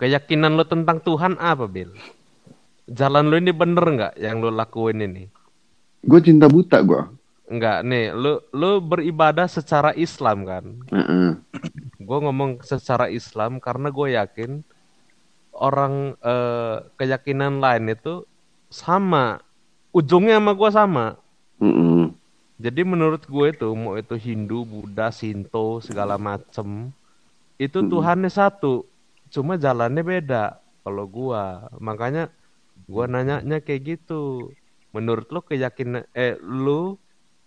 keyakinan lu tentang Tuhan apa, Bil? Jalan lu ini bener nggak yang lu lakuin ini? Gue cinta buta gue. Enggak, nih, lu lu beribadah secara Islam kan? Heeh. Gue ngomong secara Islam karena gue yakin orang eh, keyakinan lain itu sama, ujungnya sama gue sama. Heeh. Jadi menurut gue itu mau itu Hindu, Buddha, Shinto segala macem itu Mm-mm. Tuhannya satu, cuma jalannya beda. Kalau gua, makanya gua nanyanya kayak gitu. Menurut lo keyakinan eh lu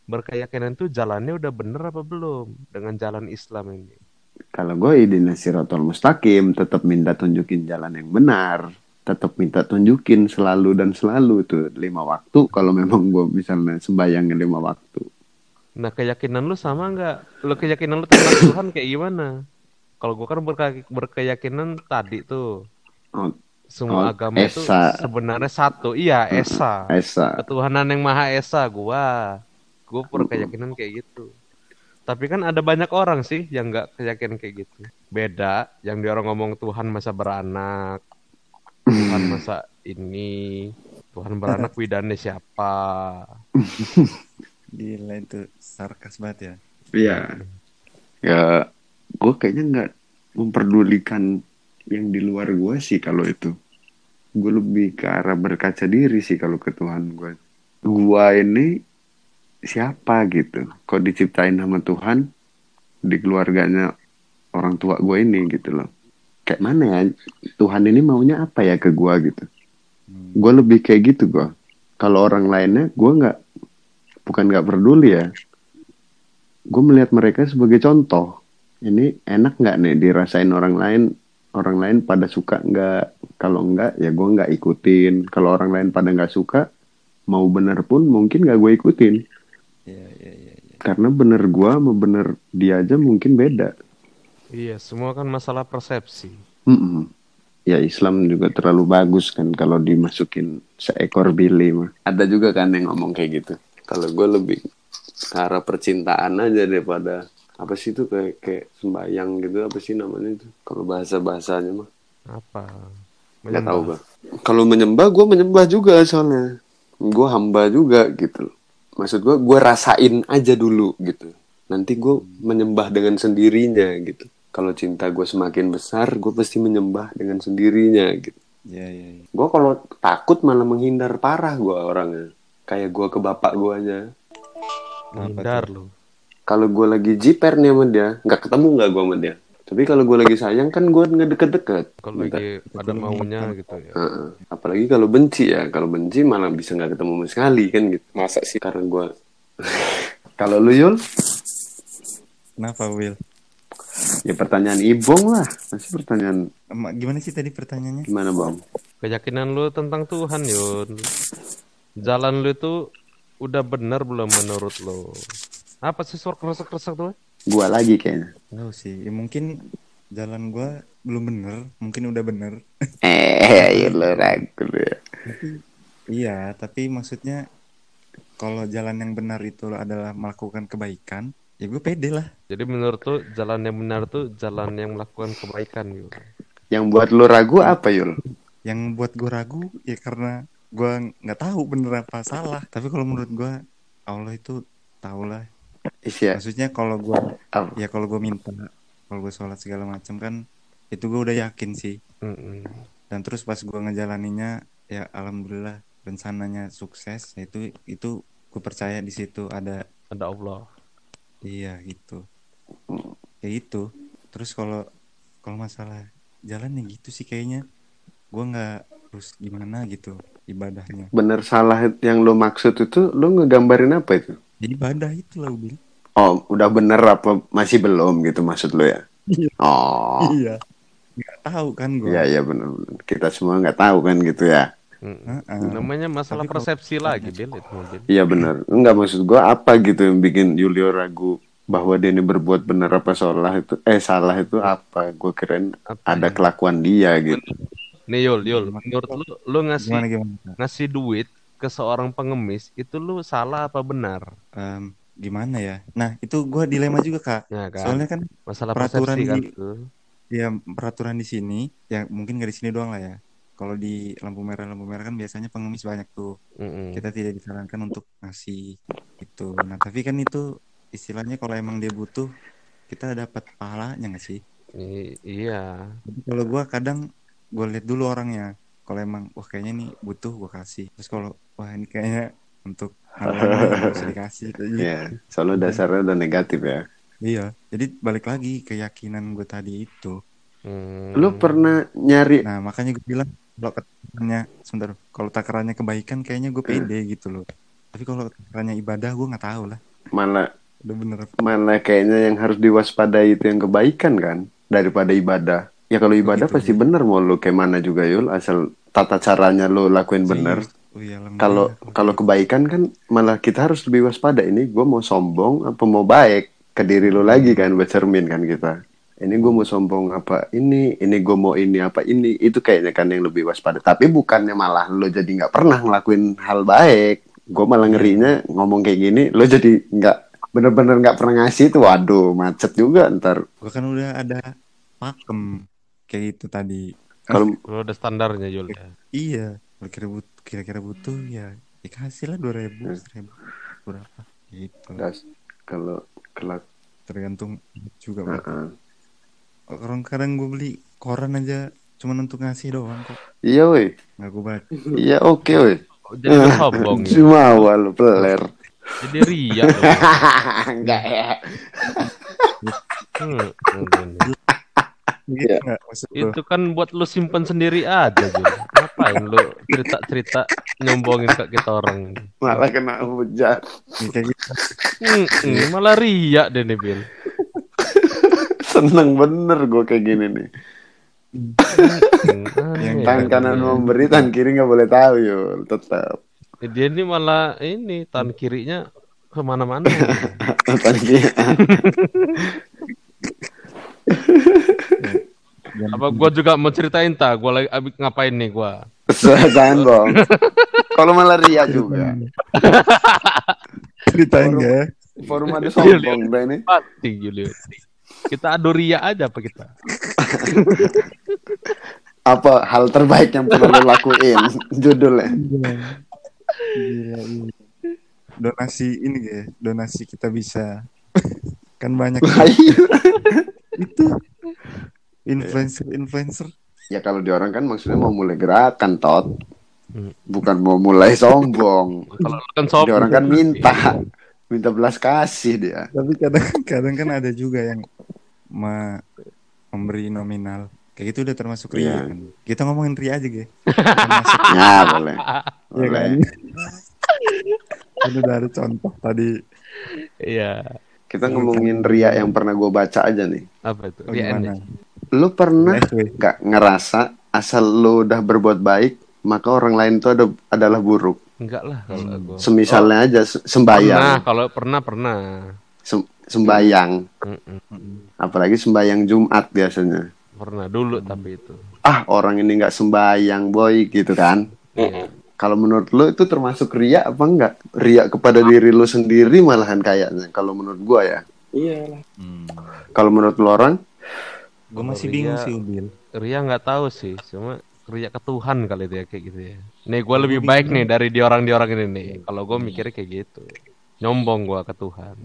berkeyakinan tuh jalannya udah bener apa belum dengan jalan Islam ini? Kalau gue idina siratul mustaqim, tetap minta tunjukin jalan yang benar. Tetap minta tunjukin selalu dan selalu tuh lima waktu. Kalau memang gue misalnya sembayangin lima waktu. Nah keyakinan lu sama nggak? Lu keyakinan lu tentang Tuhan kayak gimana? Kalau gua kan berke- berkeyakinan tadi tuh Oh, semua Oh, agama itu Esa. sebenarnya satu. Iya, esa. Esa. Ketuhanan yang Maha Esa gua. Gua berkeyakinan kayak gitu. Tapi kan ada banyak orang sih yang nggak keyakinan kayak gitu. Beda, yang dia orang ngomong Tuhan masa beranak, Tuhan masa ini, Tuhan beranak widane siapa? Gila itu sarkas banget ya. Iya. Ya, gue kayaknya nggak memperdulikan yang di luar gue sih kalau itu. Gue lebih ke arah berkaca diri sih kalau ke Tuhan gue. Gue ini siapa gitu? Kok diciptain sama Tuhan di keluarganya orang tua gue ini gitu loh. Kayak mana ya? Tuhan ini maunya apa ya ke gue gitu? Hmm. Gue lebih kayak gitu gue. Kalau orang lainnya, gue nggak bukan nggak peduli ya. Gue melihat mereka sebagai contoh. Ini enak nggak nih dirasain orang lain? Orang lain pada suka nggak? Kalau nggak, ya gue nggak ikutin. Kalau orang lain pada nggak suka, mau bener pun mungkin nggak gue ikutin. Iya iya iya. iya. Karena bener gue sama bener dia aja mungkin beda. Iya, semua kan masalah persepsi. Mm-mm. Ya Islam juga terlalu bagus kan kalau dimasukin seekor bili mah. Ada juga kan yang ngomong kayak gitu. Kalau gue lebih ke arah percintaan aja daripada apa sih itu kayak kayak sembayang gitu apa sih namanya itu kalau bahasa bahasanya mah Apa? nggak tahu gue. Kalau menyembah gue menyembah juga soalnya gue hamba juga gitu. Maksud gue gue rasain aja dulu gitu. Nanti gue menyembah dengan sendirinya gitu. Kalau cinta gue semakin besar, gue pasti menyembah dengan sendirinya gitu. Iya iya. iya. Gue kalau takut malah menghindar parah gue orangnya. Kayak gue ke bapak gue aja. Menghindar lu. Kalau gue lagi jiper nih sama dia, nggak ketemu nggak gue sama dia. Tapi kalau gue lagi sayang kan gue nggak deket-deket. Kalau lagi ada maunya gitu ya. Heeh. Apalagi kalau benci ya. Kalau benci malah bisa nggak ketemu sama sekali kan gitu. Masa sih? Karena gue. kalau lu Yul, Kenapa Will? ya pertanyaan ibong lah. Masih pertanyaan Gimana sih tadi pertanyaannya? gimana bang? Keyakinan lu tentang Tuhan, Yun. Jalan lu itu udah benar belum menurut lu? Apa sih suara kresek-kresek tuh? Gua lagi kayaknya. Tahu sih. Ya, mungkin jalan gua belum bener. Mungkin udah bener. Eh, Yul lu ragu ya. Iya, tapi maksudnya kalau jalan yang benar itu adalah melakukan kebaikan, ya gue pede lah. Jadi menurut lu jalan yang benar tuh jalan yang melakukan kebaikan, Yun. Yang buat lu ragu apa Yul? Yang buat gue ragu ya karena gue nggak tahu bener apa salah. Tapi kalau menurut gue Allah itu tahu lah. Isya. Maksudnya kalau gue Apa? ya kalau gue minta, kalau gue sholat segala macam kan itu gue udah yakin sih. Mm-mm. Dan terus pas gue ngejalaninnya ya alhamdulillah rencananya sukses. Ya itu itu gue percaya di situ ada Ada Allah. Iya gitu. Ya itu. Terus kalau kalau masalah jalan ya gitu sih kayaknya. Gua nggak terus gimana gitu ibadahnya. Bener salah yang lu maksud itu lu ngegambarin apa itu? Jadi ibadah itu lah Bil. Oh, udah bener apa masih belum gitu maksud lu ya? Iya. Oh, Iya. Nggak tahu kan gua. iya iya bener, bener. Kita semua nggak tahu kan gitu ya? Mm-mm. Heeh. Namanya masalah Tapi kalau- persepsi lagi, Bil, itu mobil. Iya bener. Enggak maksud gua apa gitu yang bikin Yulio ragu bahwa dia ini berbuat bener apa salah itu eh salah itu apa? Gue keren Apa ada ya? kelakuan dia gitu. Nih Yul, Yul, menurut lu, lu ngasih Gimana gimana? ngasih duit ke seorang pengemis itu lu salah apa benar? Em, gimana ya? Nah itu gua dilema juga kak. Ya kan? Soalnya kan Masalah peraturan persepsi kan di- ya peraturan di sini ya mungkin nggak di sini doang lah ya kalau di lampu merah lampu merah kan biasanya pengemis banyak tuh Mm-mm. kita tidak disarankan untuk ngasih itu nah tapi kan itu istilahnya kalau emang dia butuh kita dapat pahalanya nggak sih I- iya. Kalau gua kadang gue lihat dulu orangnya kalau emang wah kayaknya nih butuh gua kasih terus kalau wah ini kayaknya untuk hal usah dikasih gitu. Iya, soalnya dasarnya udah negatif ya. iya jadi balik lagi keyakinan gue tadi itu Hmm. Lu pernah nyari nah makanya gue bilang kalau takarannya sebentar kalau takarannya kebaikan kayaknya gue pede gitu loh tapi kalau takarannya ibadah gue nggak tahu lah malah udah bener malah kayaknya yang harus diwaspadai itu yang kebaikan kan daripada ibadah. Ya kalau ibadah Begitu. pasti bener mau lu kayak mana juga Yul asal tata caranya lu lakuin bener. oh, iya. Kalau kalau kebaikan kan malah kita harus lebih waspada ini gue mau sombong apa mau baik ke diri lu lagi kan bercermin kan kita. Ini gue mau sombong apa ini, ini gue mau ini apa ini, itu kayaknya kan yang lebih waspada. Tapi bukannya malah lo jadi nggak pernah ngelakuin hal baik. Gue malah ngerinya ngomong kayak gini, lo jadi nggak bener-bener nggak pernah ngasih itu, waduh macet juga ntar. gue kan udah ada pakem kayak gitu tadi Kalau Lu ada standarnya Jul ya. iya kalau kira butuh kira-kira butuh ya dikasih lah dua ribu Hmm. seribu berapa gitu das- kalau kelak, tergantung juga Heeh. orang kadang gue beli koran aja cuman untuk ngasih doang kok iya woi, nggak gue baca iya oke woi. Oh, Jadi lu sombong ya. Cuma awal peler. Jadi ria. Enggak ya. Hmm. gitu maksud lo Itu kan buat lu simpen sendiri aja Jul. Ngapain lu cerita-cerita nyombongin ke kita orang. Malah kena hujan. Ya, kayak gitu Hmm, hmm, malah ria deh nih Bil. Seneng bener gue kayak gini nih. Yang ya, Tangan kanan memberi, tangan kiri nggak boleh tahu yul. Tetap. Dia ini malah ini tangan kirinya ke mana-mana. Tangan kiri. Jangan- Apa gua juga mau ceritain tak? Gua lagi abis ngapain nih gua? Jangan dong. Kalau malah ria juga. ceritain ya Forum ada sombong dah ini. Mati Julius. Kita adu ria aja apa kita? Apa hal terbaik yang pernah lo lakuin? Judulnya. Gila, iya. donasi ini ya donasi kita bisa kan banyak itu influencer influencer ya kalau di orang kan maksudnya mau mulai gerakan tot. Hmm. Bukan mau mulai sombong. Kalau kan sombong. Di orang kan minta. Minta belas kasih dia. tapi kadang kadang kan ada juga yang me- memberi nominal kayak gitu udah termasuk ria Iya. kan kita ngomongin ria aja ge termasuk Ya boleh. ya Boleh. kan Ini udah ada contoh tadi Iya. Kita ngomongin ria yang pernah gue baca aja nih. Apa itu? Oh, Ria. Lu pernah FW. gak ngerasa asal lu udah berbuat baik maka orang lain itu ada, adalah buruk. Enggak lah kalau Hmm. gua. Semisalnya aja se- Pernah, sembayang, kalau pernah pernah. Sem- sembayang, apalagi sembayang Jumat biasanya. Pernah dulu tapi itu. Ah orang ini nggak sembayang boy gitu kan? Iya. Kalau menurut lu itu termasuk ria apa enggak? Ria kepada diri lu sendiri malahan kayaknya. Kalau menurut gua ya. Iya lah. Hmm. Kalau menurut lu orang? gue masih Ria- bingung sih Ubil Ria nggak tahu sih, cuma ria ke Tuhan kali itu ya kayak gitu ya. Nih gue lebih baik nih dari di orang di orang ini nih. Kalau gue mikirnya kayak gitu, nyombong gue ke Tuhan.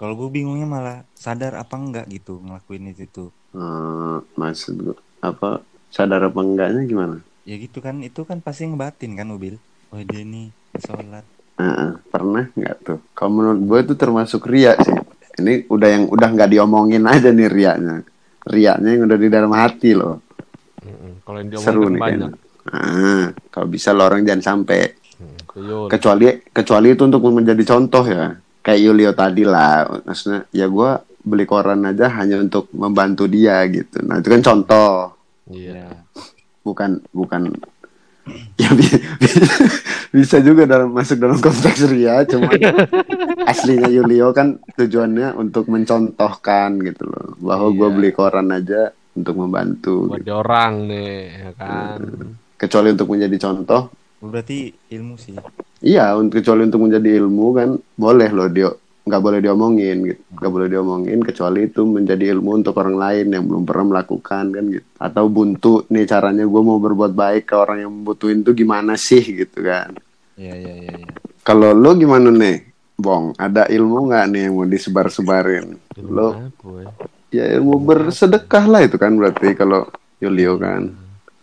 kalau gue bingungnya malah sadar apa enggak gitu ngelakuin itu tuh Hmm, maksud gua apa? Sadar apa enggaknya gimana? Ya gitu kan itu kan pasti ngebatin kan Ubil oh dia nih sholat Heeh, pernah nggak tuh? Kalau menurut gue itu termasuk ria sih. Ini udah yang udah nggak diomongin aja nih riaknya. Riaknya yang udah di dalam hati loh. Kalau yang Seru diomongin nih banyak. kayaknya. Ah, kalau bisa lo orang jangan sampai. Hmm. Kecuali kecuali itu untuk menjadi contoh ya. Kayak Yulio tadi lah. Maksudnya ya gue beli koran aja hanya untuk membantu dia gitu. Nah itu kan contoh. Iya. Bukan bukan ya bi- bi- bisa juga dalam masuk dalam konteks ria cuma aslinya Yulio kan tujuannya untuk mencontohkan gitu loh bahwa gue Iya. beli koran aja untuk membantu Buat gitu. orang nih, ya kan. kecuali untuk menjadi contoh berarti ilmu sih iya untuk kecuali untuk menjadi ilmu kan boleh loh dia nggak boleh diomongin gitu. Nggak boleh diomongin kecuali itu menjadi ilmu untuk orang lain yang belum pernah melakukan kan gitu. Atau buntu nih caranya gue mau berbuat baik ke orang yang membutuhin tuh gimana sih gitu kan. Iya iya iya. iya. kalau lo gimana nih Bong? Ada ilmu nggak nih yang mau disebar-sebarin? Ilmu lo ya? ya ilmu bersedekah lah itu kan berarti kalau Yulio kan.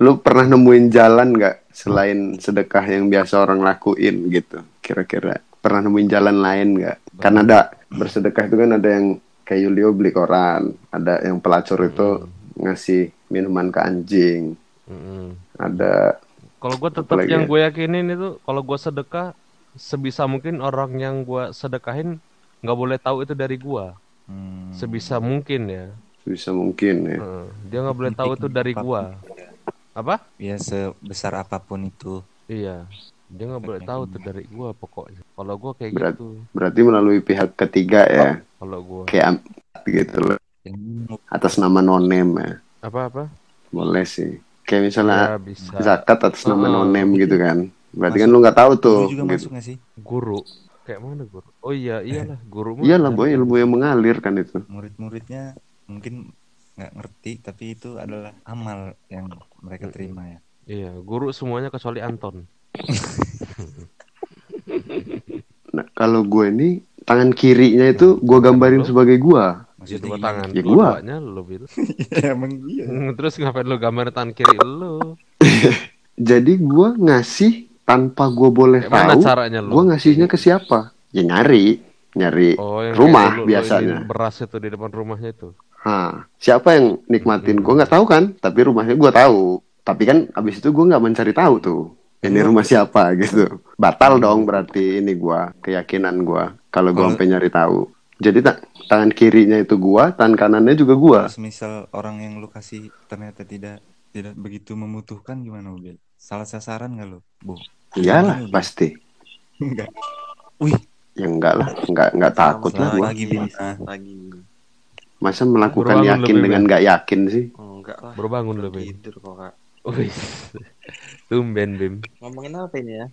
Lo pernah nemuin jalan nggak selain sedekah yang biasa orang lakuin gitu kira-kira pernah nemuin jalan lain nggak kan ada bersedekah itu kan ada yang kayak Yulio beli koran ada yang pelacur itu ngasih minuman ke anjing Mm-mm. ada Kalau gue tetap Apalagi yang ya? gue yakinin itu kalau gue sedekah sebisa mungkin orang yang gue sedekahin nggak boleh tahu itu dari gue. Hmm. Sebisa mungkin ya. bisa mungkin ya Heeh. Dia nggak boleh tahu itu dari gue. Apa? Ya sebesar apa pun itu. Iya. Dia nggak boleh tahu tuh dari gue pokoknya. Kalau gue kayak Berat. gitu. berarti melalui pihak ketiga ya Kalau gue kayak am- gitu loh Yang atas nama nonem ya apa-apa? boleh sih kayak misalnya Ya bisa. zakat atas nama Heeh. nonem gitu kan berarti Masuk. kan lu nggak tahu tuh Guru juga gitu. masuk gak sih? Guru. Kayak mana guru? Oh iya iyalah guru. iyalah boy ilmu yang mengalir kan itu Murid-muridnya mungkin nggak ngerti tapi itu adalah amal yang mereka terima ya. Iya guru semuanya kecuali Anton. Nah kalau gue ini tangan kirinya itu gue gambarin sebagai gua Masih Maksudnya dua tangan. Ya duanya lu gitu. Emang iya. Terus ngapain lu gambar tangan kiri lu? jadi gue ngasih tanpa gue boleh mana tahu caranya lu? gue ngasihnya ke siapa ya nyari nyari Oh, yang rumah lu- lu biasanya. ini beras itu di depan rumahnya itu. Hah, siapa yang nikmatin Hmm. gue nggak tahu kan tapi rumahnya gue tahu tapi kan abis itu gue nggak mencari tahu tuh ini Iya. rumah siapa gitu batal dong berarti ini gue keyakinan gue kalau gue Kalau- sampai nyari tahu jadi ta- tangan kirinya itu gue tangan kanannya juga gue Terus misal orang yang lu kasih ternyata tidak tidak begitu membutuhkan gimana Bil? Salah sasaran nggak lu? Bu. iyalah pasti Enggak. Wih, ya enggak lah enggak enggak takut lah gue lagi bisa. lagi masa melakukan Berulang yakin lebih, dengan nggak yakin sih enggak lah Baru bangun lu, Ben. tidur kok kak Wih. Tumben Bim. ngomongin apa ini ya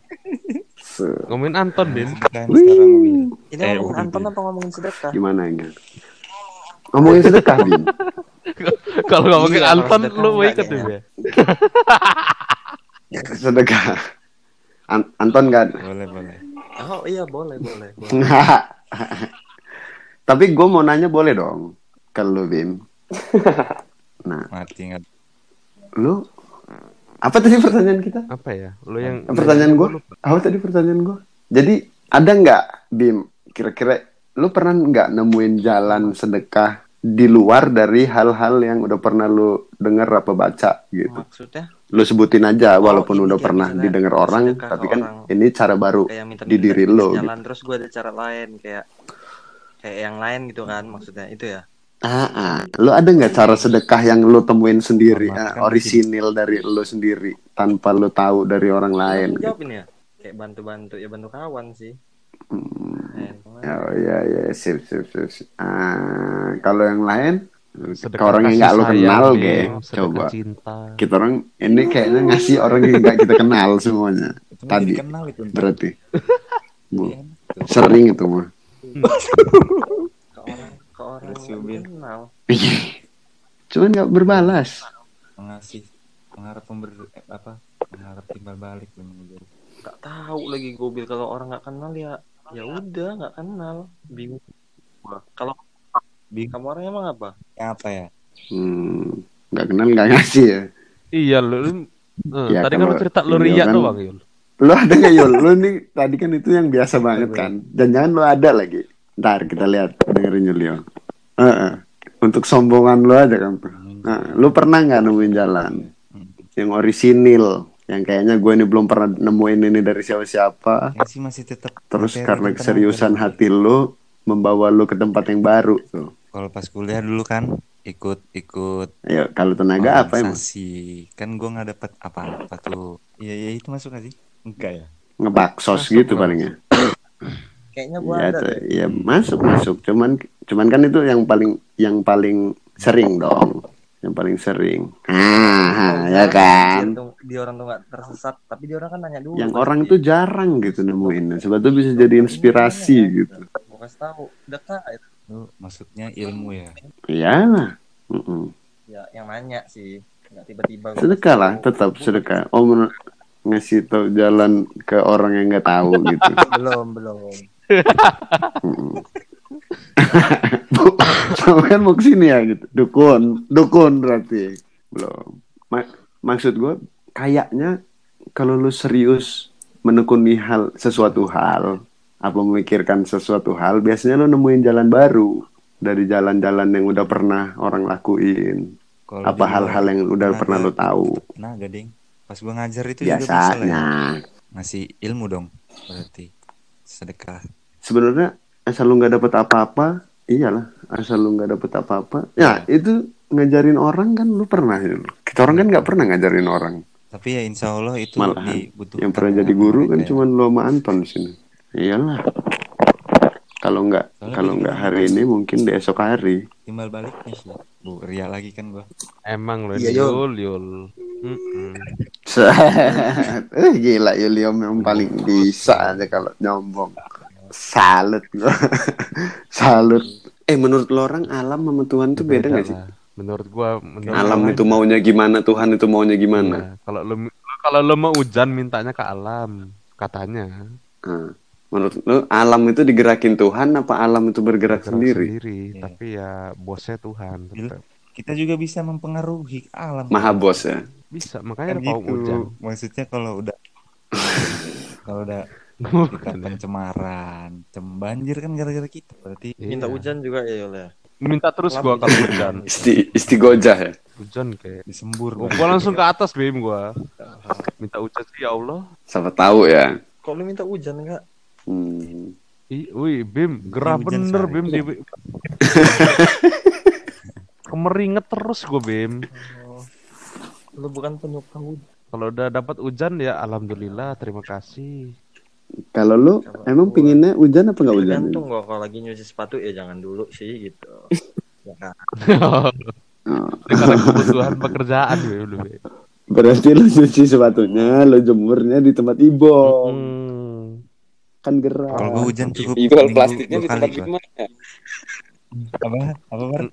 Ngomongin Anton Bim. Ini Eh, ngomongin Anton apa ngomongin sedekah gimana enggak ngomongin sedekah Bim Kalau ngomongin kalau Anton lu mau ikut. Bim ya? sedekah An- Anton kan Boleh, boleh. oh iya boleh boleh, boleh. Tapi gue mau nanya boleh dong ke lu Bim. Nah, Mati nggak? lu apa tadi pertanyaan kita? Apa ya? Lu yang Pertanyaan gue? Apa tadi pertanyaan gue? Jadi ada nggak Bim? Kira-kira lu pernah nggak nemuin jalan sedekah di luar dari hal-hal yang udah pernah lu denger apa baca gitu? maksudnya Lu sebutin aja Oh, walaupun ini udah pernah misalnya didengar orang, sedekah tapi kan orang. ini cara baru minta di diri lo. gitu. jalan terus gue ada cara lain kayak kayak yang lain gitu kan maksudnya itu ya Ah, ah. lu ada nggak cara sedekah yang lu temuin sendiri, ah, orisinil dari lu sendiri, tanpa lu tahu dari orang lain? Gitu. jawab ini ya kayak bantu-bantu ya bantu kawan sih Hmm. Eh, Oh iya iya, sip sip sip. sip. Ah, kalau yang lain, ke Sedekah orang yang nggak lu sayang, kenal. Sedekah Coba. cinta. Kita orang ini kayaknya ngasih orang yang nggak kita kenal semuanya. Itu Tadi kenal itu. berarti Bu, Iya, sering itu mah. yang Yubin. kenal Cuman nggak berbalas. Mengasih mengharap pember eh, apa? Mengharap timbal balik nggak tahu lagi gue bil kalau orang nggak kenal ya ya udah nggak kenal bingung gua. kalau Bingung. kamu orangnya emang apa Apa ya? Hmm, nggak kenal nggak ngasih ya. Iya lu. lu- eh, Ya, tadi kan lu cerita lu riak kan- doang, Yul. Lu ada nggak Yul? Lu nih tadi kan itu yang biasa banget kan. Dan jangan lu ada lagi. Ntar kita lihat dengerin Yul Heeh. Untuk sombongan lu aja kan. Nah, lu pernah nggak nemuin jalan Hmm. yang orisinil? Yang kayaknya gue ini belum pernah nemuin ini dari siapa-siapa. Yang sih masih tetap Terus karena keseriusan hati lu membawa lu ke tempat yang baru tuh. Kalau pas kuliah dulu kan ikut ikut Ayo, kalau tenaga apa emang? organisasi. Kan gue nggak dapet apa-apa tuh. Iya iya itu masuk gak sih? Enggak ya. Ngebaksos gitu palingnya. kayaknya gue Ya, ada tuh, ya masuk masuk. Cuman cuman kan itu yang paling yang paling sering dong. Yang paling sering. Ah, Kalau ya misalnya kan. Dia, tuh- dia orang tuh nggak tersesat tapi dia orang kan nanya dulu Yang pasti. orang tuh jarang gitu nemuin. Sebab itu bisa jadi inspirasi gitu. Gua kasih tahu dekat Lu maksudnya ilmu ya. Iyalah. Mm-mm. ya yang nanya sih nggak tiba-tiba gua Sedekah lah, tetap sedekah. Oh, menur- ngasih tahu jalan ke orang yang nggak tahu gitu. belum belum Sama kan mau ke sini ya gitu. Dukun, dukun berarti belum. Ma- maksud gue kayaknya kalau lu serius menekuni hal sesuatu hal apa memikirkan sesuatu hal biasanya lu nemuin jalan baru dari jalan-jalan yang udah pernah orang lakuin Kalau apa hal-hal yang udah tenaga- pernah lu tahu Tenaga, ding. Pas gua ngajar itu juga bisa lah ya. biasanya Ngasih ilmu dong. Berarti sedekah. Sebenarnya asal lu nggak dapet apa-apa iyalah asal lu nggak dapet apa-apa ya itu ngajarin orang kan lu pernah ya kita orang kan nggak pernah ngajarin orang Tapi ya insya Allah itu Malahan, dibutuhkan. yang pernah jadi guru kan ya. cuma lu sama Anton di sini iyalah kalau nggak kalau nggak hari ini mungkin di esok hari timbal baliknya sih. Bu, ria lagi kan gua. Emang lo Iya, Yul, Yul. Mm-mm. Set. eh gila Yulium yang paling bisa aja kalau nyombong salut gua salut eh menurut lo orang alam sama Tuhan tuh beda nggak sih lah. Menurut gua menurut alam itu aja. maunya gimana Tuhan itu maunya gimana Iya, Kalau lo kalau lo mau hujan mintanya ke alam katanya. Nah, menurut lu alam itu digerakin Tuhan apa alam itu bergerak Gerak sendiri? Iya. Tapi ya bosnya Tuhan. tetap. Kita juga bisa mempengaruhi alam. Maha bos ya. Bisa, kan makanya ada pawang gitu. hujan. Maksudnya kalau udah kalau udah Bukan pencemaran, cem banjir kan gara-gara kita. Berarti minta Iya. hujan juga ya Yul ya Minta terus gua kalau hujan. Isti istigojah ya. Hujan kayak disembur. Oh, gua langsung ke atas Bim gua. Minta hujan sih ya Allah. Siapa tahu ya. kok lu minta hujan enggak Hmm. Ih, wih, Bim, gerah hujan bener. Bim di Kemeringet terus gua Bim. oh. lu bukan penyuka hujan Kalau udah dapat hujan ya alhamdulillah, terima kasih. Kalau lu Kalau emang gua- pinginnya hujan apa nggak hujan? tergantung kok kalau lagi nyuci sepatu ya jangan dulu sih gitu ya kan Oh, karena kebutuhan pekerjaan Bim, lu, Bim. berarti lu cuci sepatunya, lu jemurnya di tempat ibong. Hmm. Kan gerah. Kalau gua hujan cukup seminggu plastiknya di tempat gimana ya? Apa? Apa, Bar?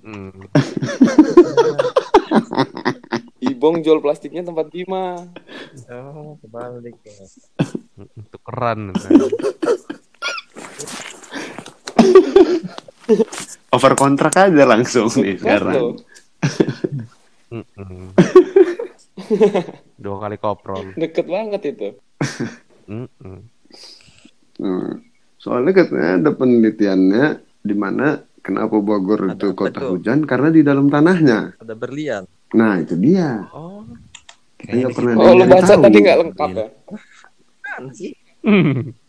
Ibong jual plastiknya tempat Bima. oh kebalik ya Tukeran. Over kontrak aja langsung nih sekarang. Dua kali koprol. Deket banget itu. Hmm. Soalnya katanya ada penelitiannya di mana kenapa Bogor Ada itu kota tuh? hujan karena di dalam tanahnya. ada berlian Nah itu dia. oh Kita pernah Oh, lu baca tahu. tadi nggak lengkap ya? kan sih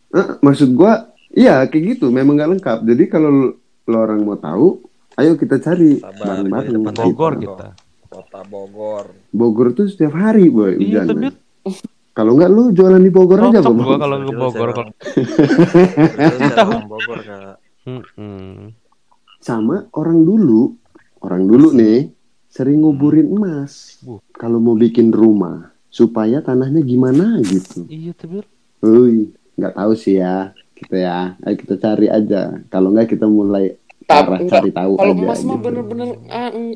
Eh, maksud gua, iya kayak gitu. Memang nggak lengkap. Jadi kalau lu, lu orang mau tahu, ayo kita cari Sabar, bareng-bareng. gitu. Bogor Gitu. kita. kota Bogor Bogor tuh setiap hari boy Iya, tapi Kalau nggak lu jualan di Bogor aja Bang. gua kalau ke Bogor. saya kalau- saya orang Bogor kak. Sama orang dulu, orang dulu nih sering nguburin emas. Bu. Kalau mau bikin rumah supaya tanahnya gimana gitu. Iya tapi Uy, nggak tahu sih ya kita ya. Ayo kita cari aja. Kalau nggak kita mulai Tapi cari tahu Kalau aja. emas mah gitu. bener-bener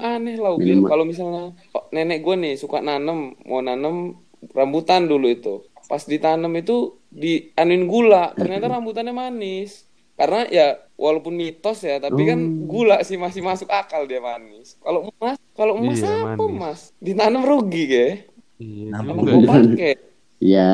aneh lah, Bil. Kalau misalnya oh, nenek gue nih suka nanem, mau nanem rambutan dulu itu. Pas ditanam itu dianuin gula, ternyata rambutannya manis. Karena ya walaupun mitos ya, tapi kan Oh. gula sih masih masuk akal dia manis. Kalau emas, kalau emas Iya, apa manis. emas? Ditanam rugi ke? iya Nama Apa juga gue ya. pakai? Ya,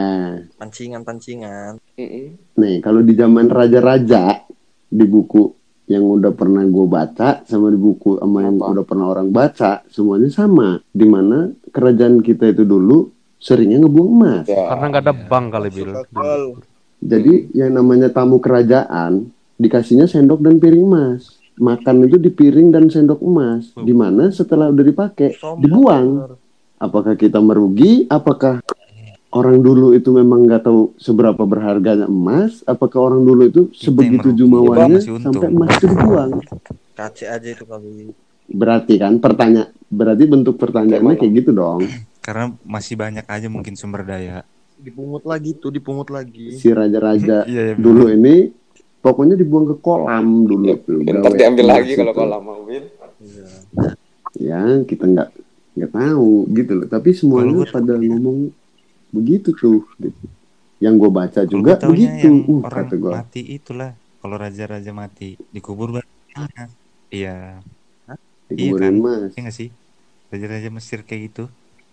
pancingan pancingan Mm-mm. nih kalau di zaman raja-raja di buku yang udah pernah gue baca sama di buku sama yang udah pernah orang baca semuanya sama. Di mana kerajaan kita itu dulu seringnya ngebuang emas. Ya. Karena nggak ada bank kali bil. Jadi yang namanya tamu kerajaan dikasihnya sendok dan piring emas. Makan itu di piring dan sendok emas. Di mana setelah udah dipakai Sombong, dibuang. Apakah kita merugi? Apakah orang dulu itu memang nggak tahu seberapa berharganya emas? Apakah orang dulu itu sebegitu jumawanya untung. sampai emas itu dibuang? kace aja itu kali Berarti kan pertanyaan, berarti bentuk pertanyaannya kayak gitu dong. Karena masih banyak aja mungkin sumber daya. dipungut lagi tuh dipungut lagi Si raja-raja Iya, iya, dulu ini pokoknya dibuang ke kolam dulu tuh Ntar gawe diambil lagi kalau kolam mau Wil. ya kita nggak nggak tahu gitu loh tapi semuanya gua- pada ngomong begitu tuh gitu. yang gue baca Kalau juga gua begitu yang uh, orang kata gue mati itulah. Kalau raja-raja mati dikubur banyak. Iya, dikuburin kan? mas iya nggak sih? Raja-raja Mesir kayak gitu.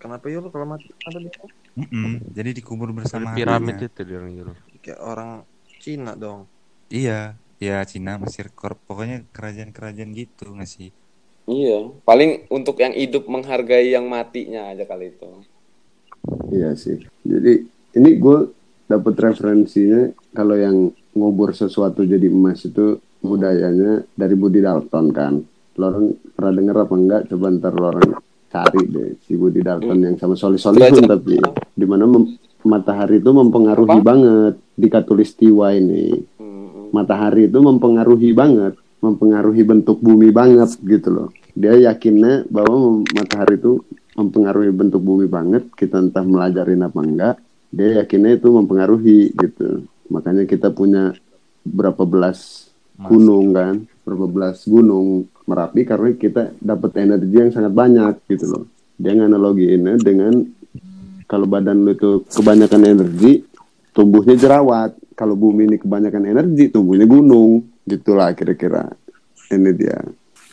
Kenapa yuk kalau mati ada dia? Mm-mm, Jadi dikubur bersama piramid itu dia orang gitu. Kayak orang Cina dong. Iya, ya Cina, Mesir, Kor- pokoknya kerajaan-kerajaan gitu nggak sih? Iya, paling untuk yang hidup menghargai yang matinya aja kali itu. iya sih jadi ini gue dapat referensinya kalau yang ngubur sesuatu jadi emas itu budayanya dari Budi Dalton kan lo orang pernah denger apa enggak coba ntar lo orang cari deh si Budi Dalton yang sama Soli Solihun tapi di mana mem- matahari itu mempengaruhi Apa? banget di katulistiwa ini Hmm, matahari itu mempengaruhi banget, mempengaruhi bentuk bumi banget gitu loh. Dia yakinnya bahwa matahari itu mempengaruhi bentuk bumi banget, kita entah melajarin apa enggak, dia yakinnya itu mempengaruhi gitu. Makanya kita punya berapa belas gunung kan, berapa belas gunung Merapi karena kita dapat energi yang sangat banyak gitu loh. Dia nganalogiinnya dengan kalau badan lu itu kebanyakan energi, tumbuhnya jerawat. Kalau bumi ini kebanyakan energi, tumbuhnya gunung. Gitulah kira-kira. Ini dia.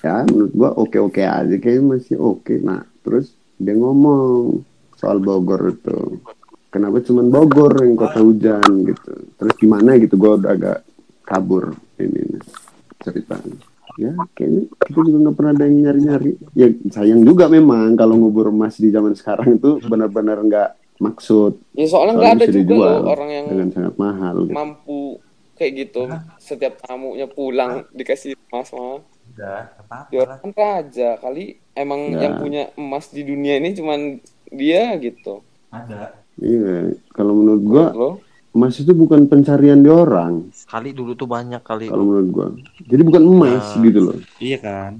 Ya, menurut gua oke-oke aja kayaknya masih oke. Nah, terus dia ngomong soal Bogor itu. Kenapa cuman Bogor yang kota hujan gitu. Terus gimana gitu gua udah agak kabur ini nih, ceritanya. Ya, kayaknya kita juga nggak pernah ada yang nyari-nyari. Ya, sayang juga memang kalau ngubur emas di zaman sekarang itu benar-benar nggak maksud Ya soalnya nggak ada juga dijual loh orang yang dengan sangat mahal gitu. mampu kayak gitu. Setiap tamunya pulang dikasih emas mah. Udah, apa-apa Ya orang kan raja kali emang Ya. yang punya emas di dunia ini cuman dia gitu. Ada. Iya, kalau menurut gua Loh. emas itu bukan pencarian di orang, Kali dulu tuh banyak kali. kalau menurut gua. Jadi bukan emas Nah. gitu loh. Iya kan?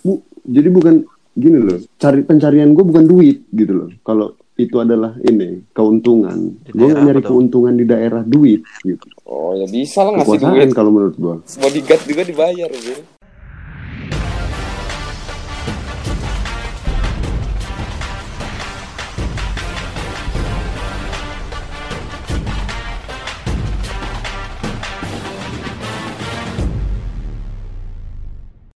Bu, jadi bukan gini loh. Cari pencarian gua bukan duit gitu loh. Kalau itu adalah ini keuntungan. Gua nggak nyari dong? keuntungan di daerah duit gitu. Oh ya bisa lah ngasih Kekuasaan duit. kalau menurut gua. Bodyguard juga dibayar gitu.